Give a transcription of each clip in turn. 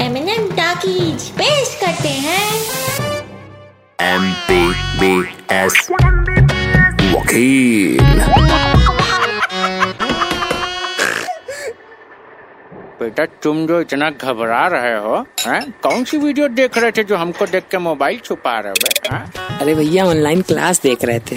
M N M talkies पेश करते हैं। एम पी बी एस वकील। बेटा तुम जो इतना घबरा रहे हो है? कौन सी वीडियो देख रहे थे जो हमको देख के मोबाइल छुपा रहे हो हैं? अरे भैया ऑनलाइन क्लास देख रहे थे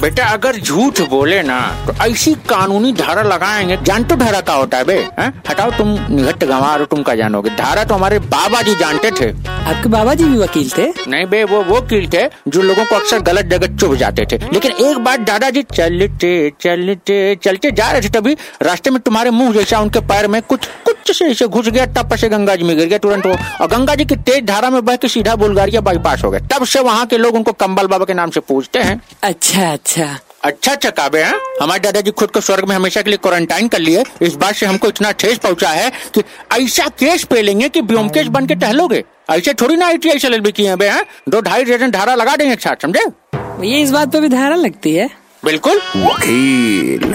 बेटा अगर झूठ बोले ना तो ऐसी कानूनी धारा लगाएँगे जान तो धारा का होता है बे है? हटाओ तुम निहट गंवा तुम का जानोगे धारा तो हमारे बाबा जी जानते थे आपके बाबा जी भी वकील थे? नहीं बे वो वो कील थे जो लोगों को अक्सर गलत जगह चुभ जाते थे। लेकिन एक बार दादाजी चलते चलते चलते जा रहे थे तभी रास्ते में तुम्हारे मुँह जैसा उनके पैर में कुछ कुछ से ऐसे घुस गया तब से गंगा जी में गिर गया तुरंत वो। और गंगा जी की तेज धारा में बह के सीधा बुल्गारिया बाईपास हो गए। तब से वहाँ के लोग उनको कम्बल बाबा के नाम से पूछते हैं। अच्छा अच्छा। अच्छा अच्छा काबे हैं? हमारे दादाजी खुद को स्वर्ग में हमेशा के लिए क्वारंटाइन कर लिए। इस बात से हमको इतना ठेस पहुँचा है कि ऐसा केस पे लेंगे कि ब्योमकेश बन के टहलोगे। ऐसे थोड़ी ना आई टी आई से भी किए हैं दो ढाई दर्जन धारा लगा देंगे एक साथ समझे? ये इस बात पे भी धारा लगती है। बिल्कुल। वकील।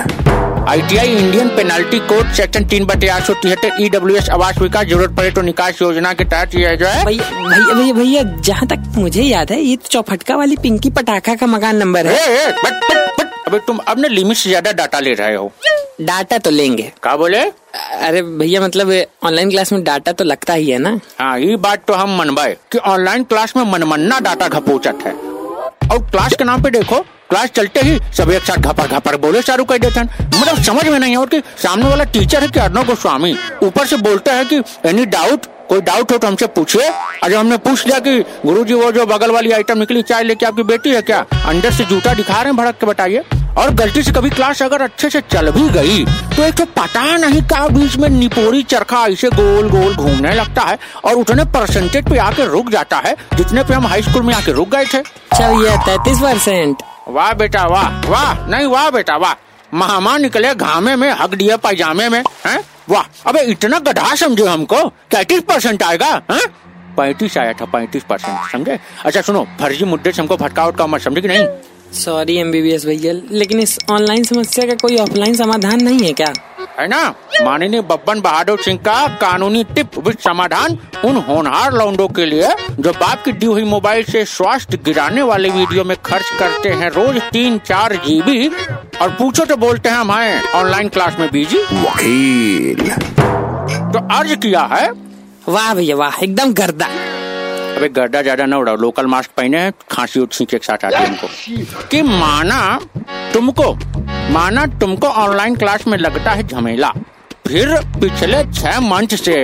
ITI Indian penalty code section तीन बटे आठ सौ तिहत्तर ईडब्ल्यू एस आवास विकास ज़रूरत पड़े तो निकास योजना के तहत ये जो है भैया भैया भैया जहाँ तक मुझे याद है ये तो चौफटका वाली पिंकी पटाखा का मकान नंबर है। ए, बट, बट, बट, अबे तुम अब ना लिमिट से ज़्यादा डाटा ले रहे हो। डाटा तो लेंगे। क्या बोले? अरे भैया मतलब ऑनलाइन क्लास में डाटा तो लगता ही है ना। हाँ ये बात तो हम मनवाए कि ऑनलाइन क्लास में मनमन्ना डाटा घपोचत है। और क्लास के नाम पे देखो क्लास चलते ही सब एक साथ घपर घपर बोले चारू कर देते हैं। मतलब समझ में नहीं और कि सामने वाला टीचर है कि अर्णव गोस्वामी? ऊपर से बोलते हैं कि एनी डाउट कोई डाउट हो तो हमसे पूछिए। अरे हमने पूछ लिया कि, गुरुजी, वो जो बगल वाली आइटम निकली, चाय लेके आपकी बेटी है क्या? अंदर से जूता दिखा रहे हैं, भड़क के बताइए। और गलती से कभी क्लास अगर अच्छे से चल भी गई तो एक तो पता नहीं का बीच में निपोरी चरखा ऐसे गोल गोल घूमने लगता है और उतने परसेंटेज पे आके रुक जाता है, जितने पे हम हाई स्कूल में आके रुक गए थे। भैया तैतीस परसेंट। वाह बेटा, वाह वाह, नहीं वाह बेटा, वाह। महामा निकले घामे में हक दिया पैजामे में, हैं? वाह, अबे इतना गधा समझो हमको तैतीस परसेंट आएगा, हैं? पैंतीस आया था, पैंतीस परसेंट, समझे? अच्छा सुनो, फर्जी मुद्दे से हमको फटका उठका मत समझे कि नहीं? सॉरी एस भैया, लेकिन इस ऑनलाइन समस्या का कोई ऑफलाइन समाधान नहीं है क्या? है ना? माननीय बब्बन बहादुर सिंह का कानूनी टिप विद समाधान उन होनहार लौंडों के लिए जो बाप की दी हुई मोबाइल से स्वास्थ्य गिराने वाले वीडियो में खर्च करते हैं रोज तीन चार जीबी। और पूछो तो बोलते हैं हमारे ऑनलाइन क्लास में बीजी। वकील। तो अर्ज़ किया है? वाह भैया वाह एकदम गर्दा। अबे गर्दा ज़्यादा न उड़ाओ लोकल मास्क पहने खांसी उठसी के साथ आती है हमको। कि माना तुमको माना तुमको ऑनलाइन क्लास में लगता है झमेला। फिर पिछले छह मंथ से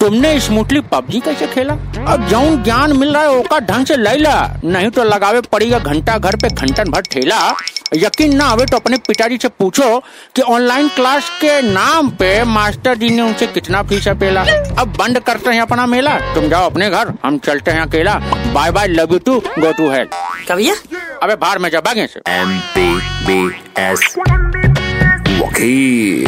तुमने स्मूथली पबजी कैसे खेला? अब जौन ज्ञान मिल रहा है ओका ढंग से ले ला नहीं तो लगावे पड़ेगा घंटा घर पे घंटन भर ठेला। यकीन ना आवे तो अपने पिताजी से पूछो कि ऑनलाइन क्लास के नाम पे मास्टर जी ने उनसे कितना फ़ीस पेला। अब बंद करते हैं अपना मेला। तुम जाओ अपने घर हम चलते हैं अकेला। Bye bye love you to go to health क्या भैया? अबे बाहर में जा भागे से es Joaquin.